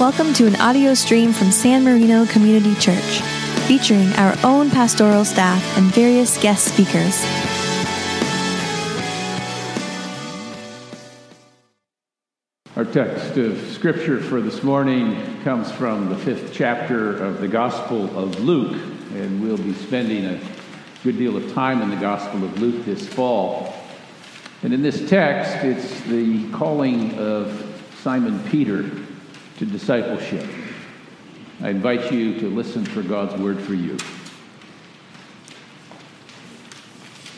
Welcome to an audio stream from San Marino Community Church, featuring our own pastoral staff and various guest speakers. Our text of scripture for this morning comes from the fifth chapter of the Gospel of Luke, and we'll be spending a good deal of time in the Gospel of Luke this fall. And in this text, it's the calling of Simon Peter to discipleship. I invite you to listen for God's word for you.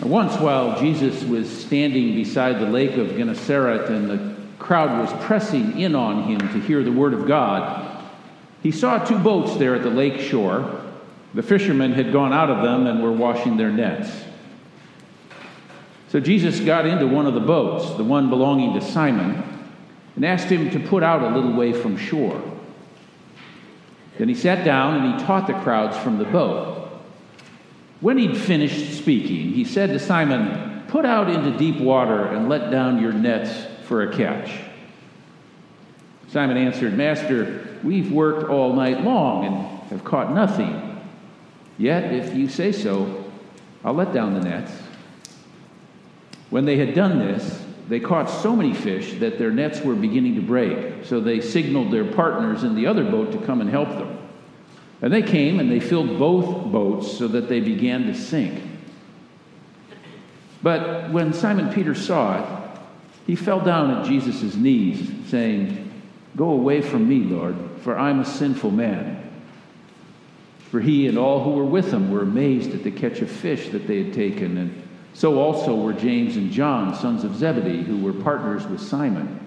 Once, while Jesus was standing beside the lake of Gennesaret and the crowd was pressing in on him to hear the word of God, he saw two boats there at the lake shore. The fishermen had gone out of them and were washing their nets. So Jesus got into one of the boats, the one belonging to Simon, and asked him to put out a little way from shore. Then he sat down and he taught the crowds from the boat. When he'd finished speaking, he said to Simon, Put out into deep water and let down your nets for a catch. Simon answered, Master, we've worked all night long and have caught nothing. Yet, if you say so, I'll let down the nets. When they had done this, they caught so many fish that their nets were beginning to break. So they signaled their partners in the other boat to come and help them. And they came and they filled both boats so that they began to sink. But when Simon Peter saw it, he fell down at Jesus' knees, saying, Go away from me, Lord, for I'm a sinful man. For he and all who were with him were amazed at the catch of fish that they had taken, and so also were James and John, sons of Zebedee, who were partners with Simon.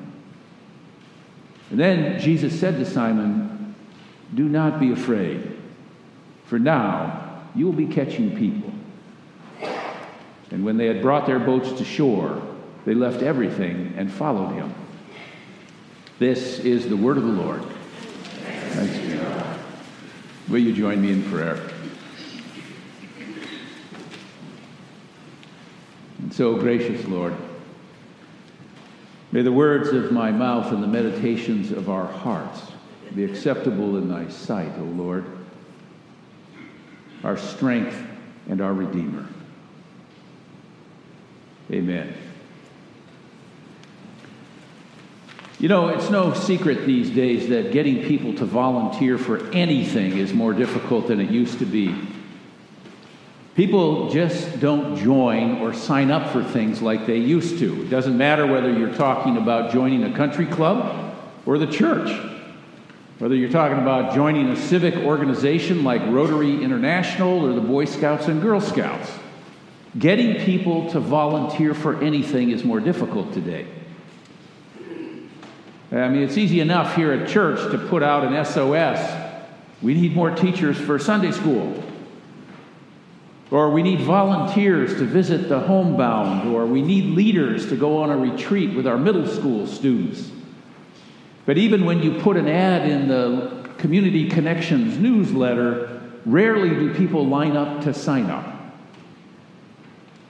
And then Jesus said to Simon, Do not be afraid, for now you will be catching people. And when they had brought their boats to shore, they left everything and followed him. This is the word of the Lord. Thanks be God. Will you join me in prayer? And so, gracious Lord, may the words of my mouth and the meditations of our hearts be acceptable in thy sight, O Lord, our strength and our Redeemer. Amen. You know, it's no secret these days that getting people to volunteer for anything is more difficult than it used to be. People just don't join or sign up for things like they used to. It doesn't matter whether you're talking about joining a country club or the church, whether you're talking about joining a civic organization like Rotary International or the Boy Scouts and Girl Scouts. Getting people to volunteer for anything is more difficult today. I mean, it's easy enough here at church to put out an SOS. We need more teachers for Sunday school. Or we need volunteers to visit the homebound. Or we need leaders to go on a retreat with our middle school students. But even when you put an ad in the Community Connections newsletter, rarely do people line up to sign up.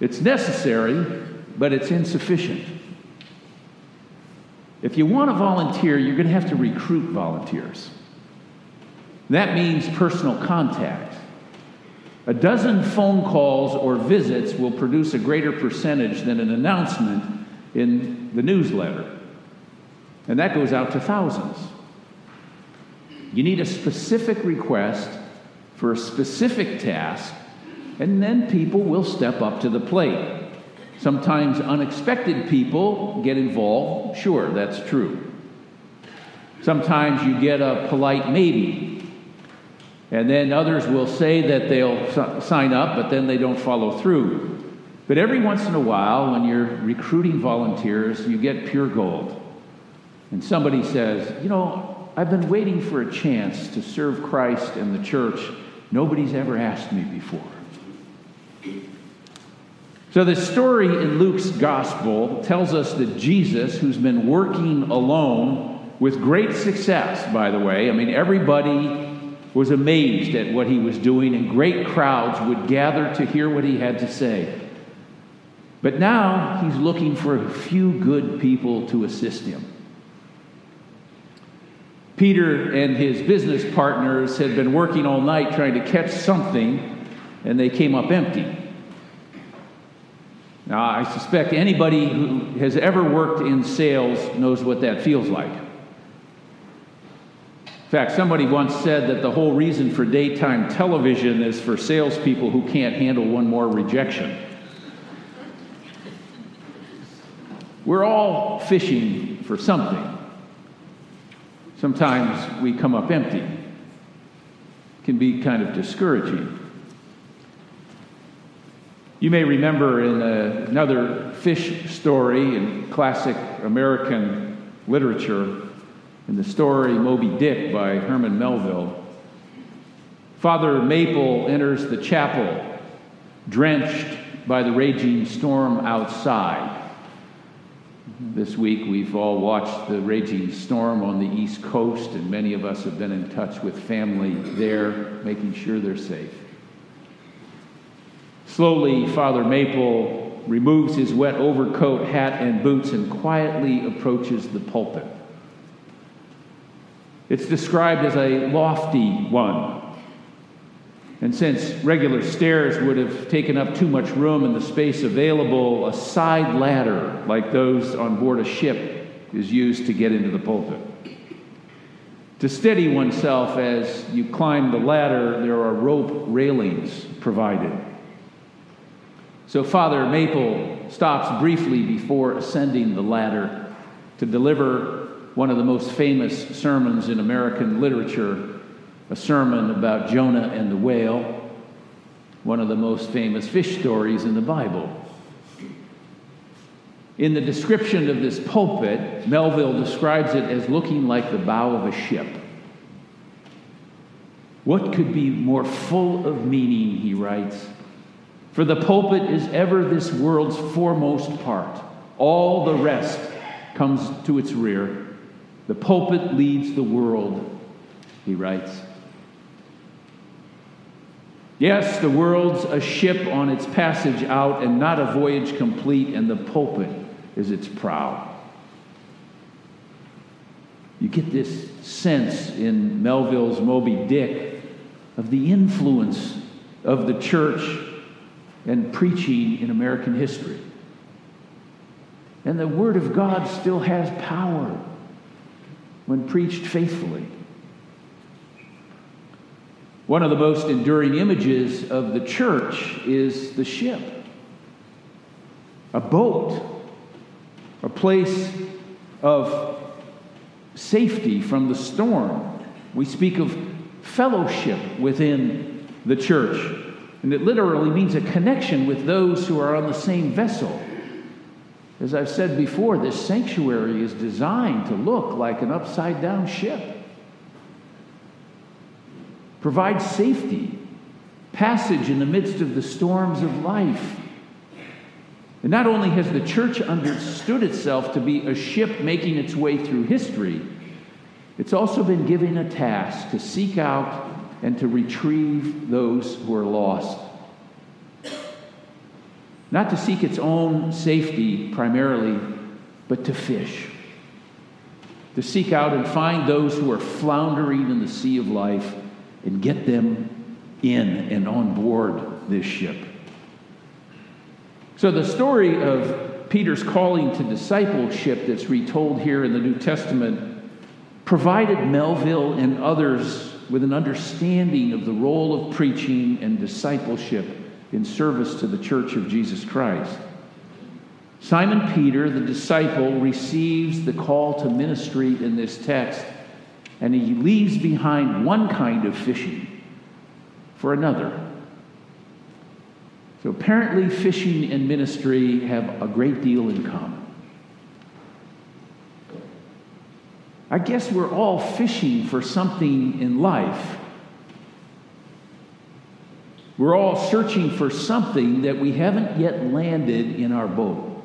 It's necessary, but it's insufficient. If you want to volunteer, you're going to have to recruit volunteers. That means personal contact. A dozen phone calls or visits will produce a greater percentage than an announcement in the newsletter. And that goes out to thousands. You need a specific request for a specific task, and then people will step up to the plate. Sometimes unexpected people get involved. Sure, that's true. Sometimes you get a polite maybe. And then others will say that they'll sign up, but then they don't follow through. But every once in a while, when you're recruiting volunteers, you get pure gold. And somebody says, You know, I've been waiting for a chance to serve Christ and the church. Nobody's ever asked me before. So, the story in Luke's gospel tells us that Jesus, who's been working alone with great success, by the way, I mean, everybody was amazed at what he was doing, and great crowds would gather to hear what he had to say. But now he's looking for a few good people to assist him. Peter and his business partners had been working all night trying to catch something, and they came up empty. Now, I suspect anybody who has ever worked in sales knows what that feels like. Fact, somebody once said that the whole reason for daytime television is for salespeople who can't handle one more rejection. We're all fishing for something. Sometimes we come up empty. It can be kind of discouraging. You may remember in another fish story in classic American literature, in the story Moby Dick by Herman Melville, Father Mapple enters the chapel drenched by the raging storm outside. This week, we've all watched the raging storm on the East Coast, and many of us have been in touch with family there, making sure they're safe. Slowly, Father Mapple removes his wet overcoat, hat, and boots and quietly approaches the pulpit. It's described as a lofty one. And since regular stairs would have taken up too much room in the space available, a side ladder, like those on board a ship, is used to get into the pulpit. To steady oneself as you climb the ladder, there are rope railings provided. So Father Mapple stops briefly before ascending the ladder to deliver one of the most famous sermons in American literature, a sermon about Jonah and the whale, one of the most famous fish stories in the Bible. In the description of this pulpit, Melville describes it as looking like the bow of a ship. What could be more full of meaning, he writes, for the pulpit is ever this world's foremost part. All the rest comes to its rear. The pulpit leads the world, he writes. Yes, the world's a ship on its passage out and not a voyage complete, and the pulpit is its prow. You get this sense in Melville's Moby Dick of the influence of the church and preaching in American history. And the Word of God still has power when preached faithfully. One of the most enduring images of the church is the ship, a boat, a place of safety from the storm. We speak of fellowship within the church. And it literally means a connection with those who are on the same vessel. As I've said before, this sanctuary is designed to look like an upside down ship. Provide safety, passage in the midst of the storms of life. And not only has the church understood itself to be a ship making its way through history, it's also been given a task to seek out and to retrieve those who are lost. Not to seek its own safety primarily, but to fish. To seek out and find those who are floundering in the sea of life and get them in and on board this ship. So, the story of Peter's calling to discipleship that's retold here in the New Testament provided Melville and others with an understanding of the role of preaching and discipleship in service to the church of Jesus Christ. Simon Peter, the disciple, receives the call to ministry in this text, and he leaves behind one kind of fishing for another. So apparently, fishing and ministry have a great deal in common. I guess we're all fishing for something in life. We're all searching for something that we haven't yet landed in our boat.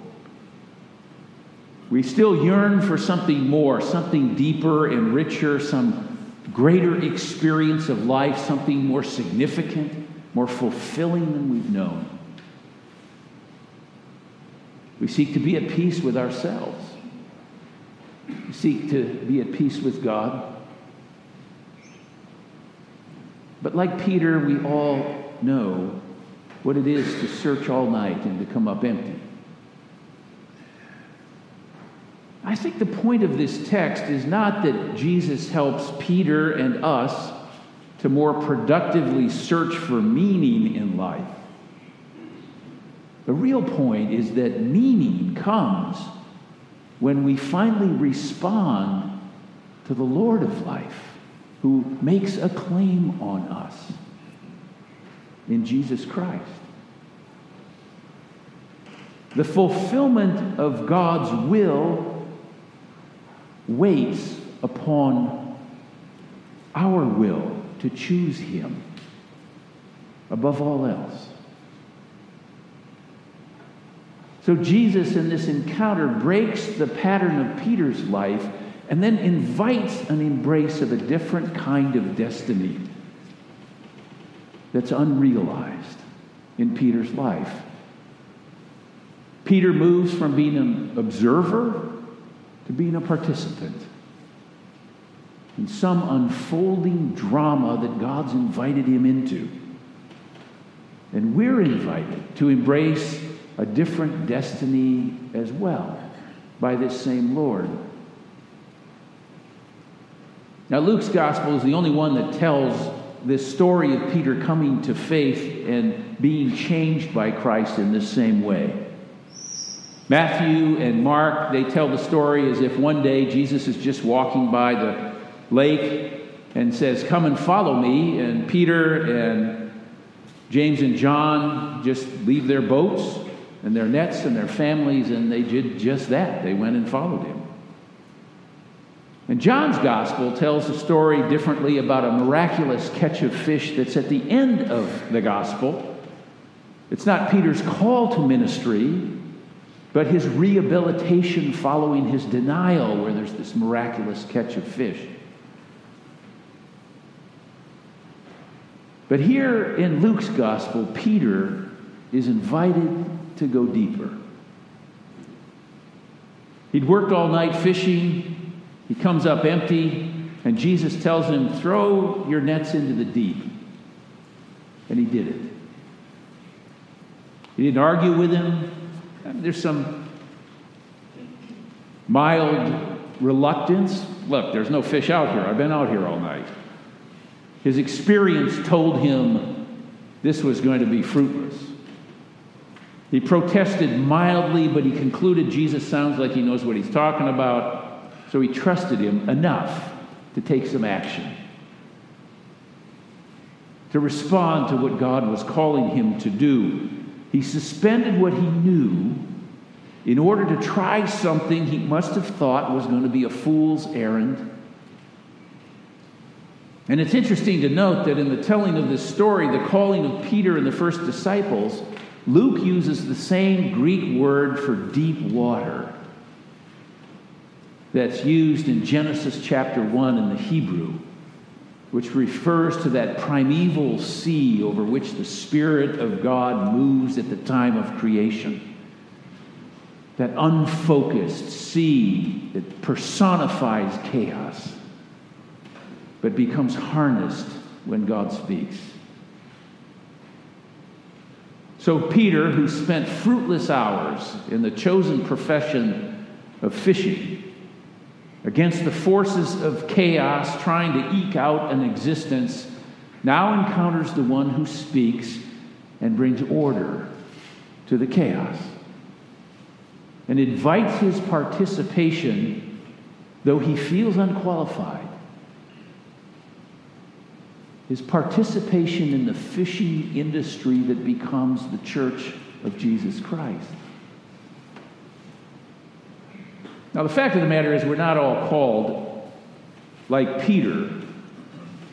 We still yearn for something more, something deeper and richer, some greater experience of life, something more significant, more fulfilling than we've known. We seek to be at peace with ourselves We seek to be at peace with God But like Peter, we all know what it is to search all night and to come up empty. I think the point of this text is not that Jesus helps Peter and us to more productively search for meaning in life. The real point is that meaning comes when we finally respond to the Lord of life who makes a claim on us in Jesus Christ. The fulfillment of God's will waits upon our will to choose Him above all else. So Jesus, in this encounter, breaks the pattern of Peter's life and then invites an embrace of a different kind of destiny that's unrealized in Peter's life. Peter moves from being an observer to being a participant in some unfolding drama that God's invited him into. And we're invited to embrace a different destiny as well by this same Lord. Now, Luke's gospel is the only one that tells this story of Peter coming to faith and being changed by Christ in this same way. Matthew and Mark, they tell the story as if one day Jesus is just walking by the lake and says, Come and follow me. And Peter and James and John just leave their boats and their nets and their families, and they did just that. They went and followed him. And John's gospel tells a story differently about a miraculous catch of fish that's at the end of the gospel. It's not Peter's call to ministry, but his rehabilitation following his denial, where there's this miraculous catch of fish. But here in Luke's gospel, Peter is invited to go deeper. He'd worked all night fishing. He comes up empty, and Jesus tells him, Throw your nets into the deep. And he did it. He didn't argue with him. There's some mild reluctance. Look, there's no fish out here. I've been out here all night. His experience told him this was going to be fruitless. He protested mildly, but he concluded Jesus sounds like he knows what he's talking about. So he trusted him enough to take some action, to respond to what God was calling him to do. He suspended what he knew in order to try something he must have thought was going to be a fool's errand. And it's interesting to note that in the telling of this story, the calling of Peter and the first disciples, Luke uses the same Greek word for deep water that's used in Genesis chapter 1 in the Hebrew, which refers to that primeval sea over which the Spirit of God moves at the time of creation. That unfocused sea that personifies chaos, but becomes harnessed when God speaks. So, Peter, who spent fruitless hours in the chosen profession of fishing, against the forces of chaos trying to eke out an existence, now encounters the one who speaks and brings order to the chaos and invites his participation, though he feels unqualified. His participation in the fishing industry that becomes the church of Jesus Christ. Now, the fact of the matter is, we're not all called, like Peter,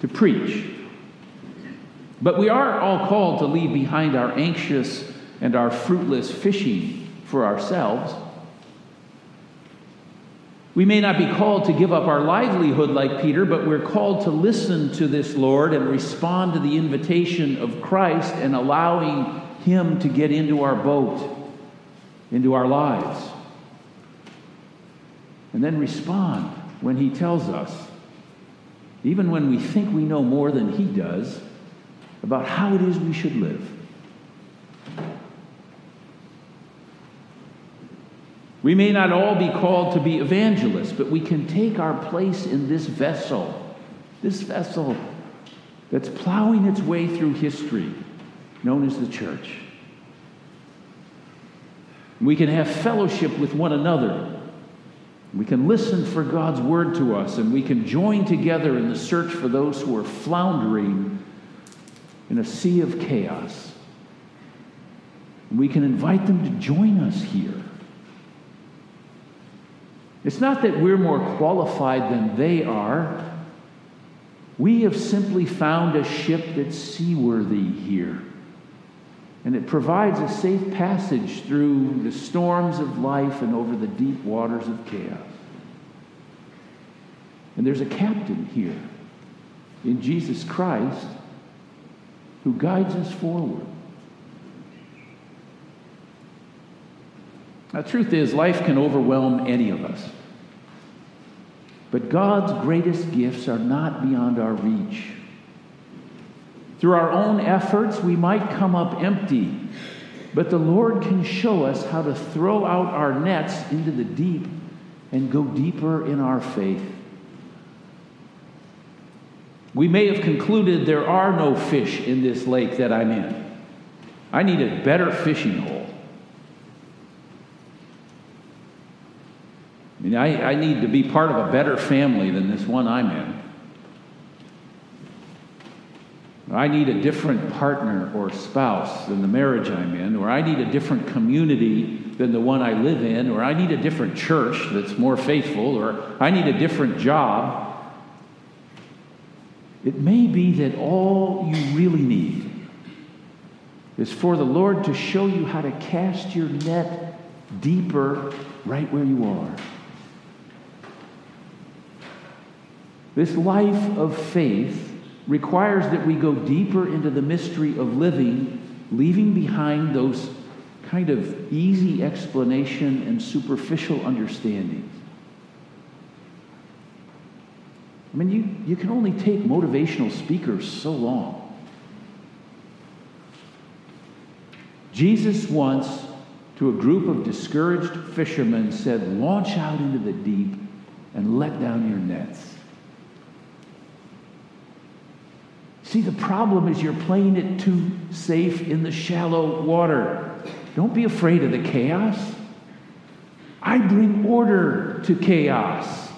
to preach. But we are all called to leave behind our anxious and our fruitless fishing for ourselves. We may not be called to give up our livelihood like Peter, but we're called to listen to this Lord and respond to the invitation of Christ and allowing Him to get into our boat, into our lives and then respond when He tells us. Even when we think we know more than He does, about how it is we should live. We may not all be called to be evangelists, but we can take our place in this vessel, this vessel that's plowing its way through history, known as the church. We can have fellowship with one another. We can listen for God's word to us, and we can join together in the search for those who are floundering in a sea of chaos. We can invite them to join us here. It's not that we're more qualified than they are. We have simply found a ship that's seaworthy here. And it provides a safe passage through the storms of life and over the deep waters of chaos. And there's a captain here in Jesus Christ who guides us forward. The truth is, life can overwhelm any of us. But God's greatest gifts are not beyond our reach. Through our own efforts, we might come up empty, but the Lord can show us how to throw out our nets into the deep and go deeper in our faith. We may have concluded there are no fish in this lake that I'm in. I need a better fishing hole. I mean, I, I need to be part of a better family than this one I'm in. I need a different partner or spouse than the marriage I'm in, or I need a different community than the one I live in, or I need a different church that's more faithful, or I need a different job. It may be that all you really need is for the Lord to show you how to cast your net deeper right where you are. This life of faith requires that we go deeper into the mystery of living, leaving behind those kind of easy explanation and superficial understandings. I mean, you, you can only take motivational speakers so long. Jesus once, to a group of discouraged fishermen, said, Launch out into the deep and let down your nets. See, the problem is you're playing it too safe in the shallow water. Don't be afraid of the chaos. I bring order to chaos.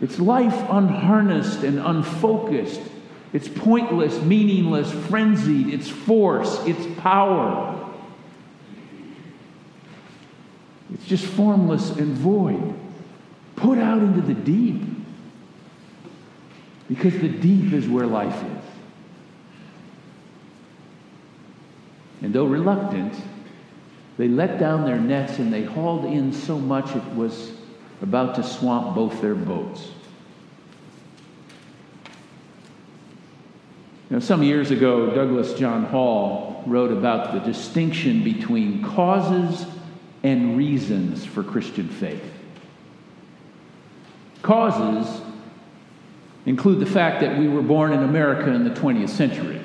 It's life unharnessed and unfocused. It's pointless, meaningless, frenzied. It's force, it's power. It's just formless and void. Put out into the deep. Because the deep is where life is. And though reluctant, they let down their nets and they hauled in so much it was about to swamp both their boats. Know, some years ago, Douglas John Hall wrote about the distinction between causes and reasons for Christian faith. Causes include the fact that we were born in America in the 20th century.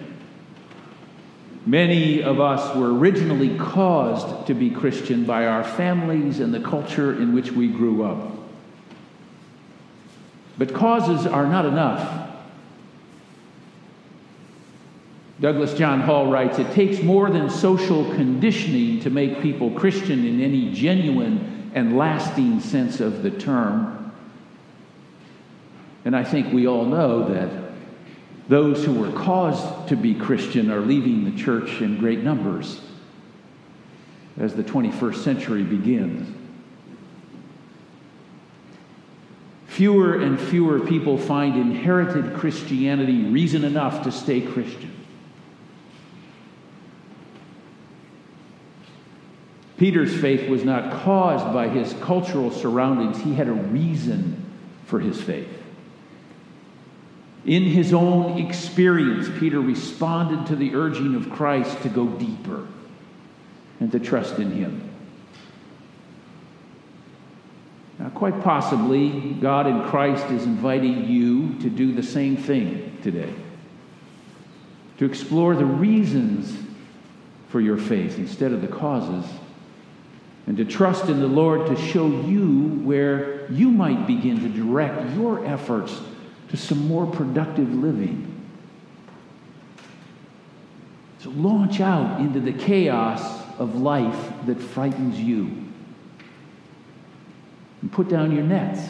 Many of us were originally caused to be Christian by our families and the culture in which we grew up. But causes are not enough. Douglas John Hall writes It takes more than social conditioning to make people Christian in any genuine and lasting sense of the term. And I think we all know that those who were caused to be Christian are leaving the church in great numbers as the 21st century begins. Fewer and fewer people find inherited Christianity reason enough to stay Christian. Peter's faith was not caused by his cultural surroundings, he had a reason for his faith. In his own experience, Peter responded to the urging of Christ to go deeper and to trust in him. Now, quite possibly, God in Christ is inviting you to do the same thing today. To explore the reasons for your faith instead of the causes, and to trust in the Lord to show you where you might begin to direct your efforts to some more productive living. So launch out into the chaos of life that frightens you. And put down your nets.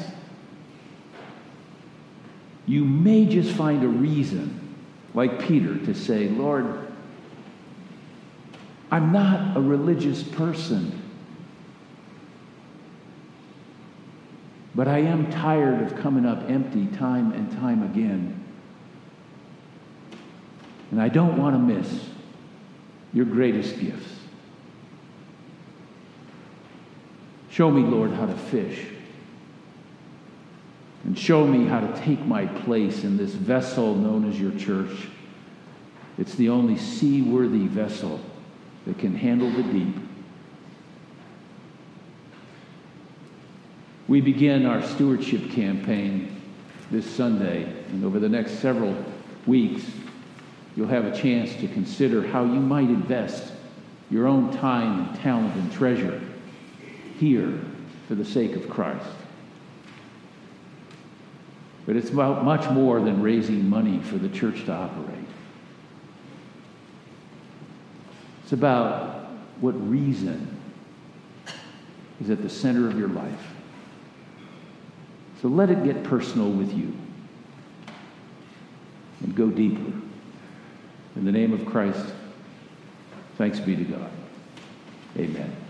You may just find a reason, like Peter, to say, Lord, I'm not a religious person. But I am tired of coming up empty time and time again. And I don't want to miss your greatest gifts. Show me, Lord, how to fish. And show me how to take my place in this vessel known as your church. It's the only seaworthy vessel that can handle the deep. We begin our stewardship campaign this Sunday, and over the next several weeks, you'll have a chance to consider how you might invest your own time and talent and treasure here for the sake of Christ. But it's about much more than raising money for the church to operate. It's about what reason is at the center of your life. So let it get personal with you and go deeper. In the name of Christ, thanks be to God. Amen.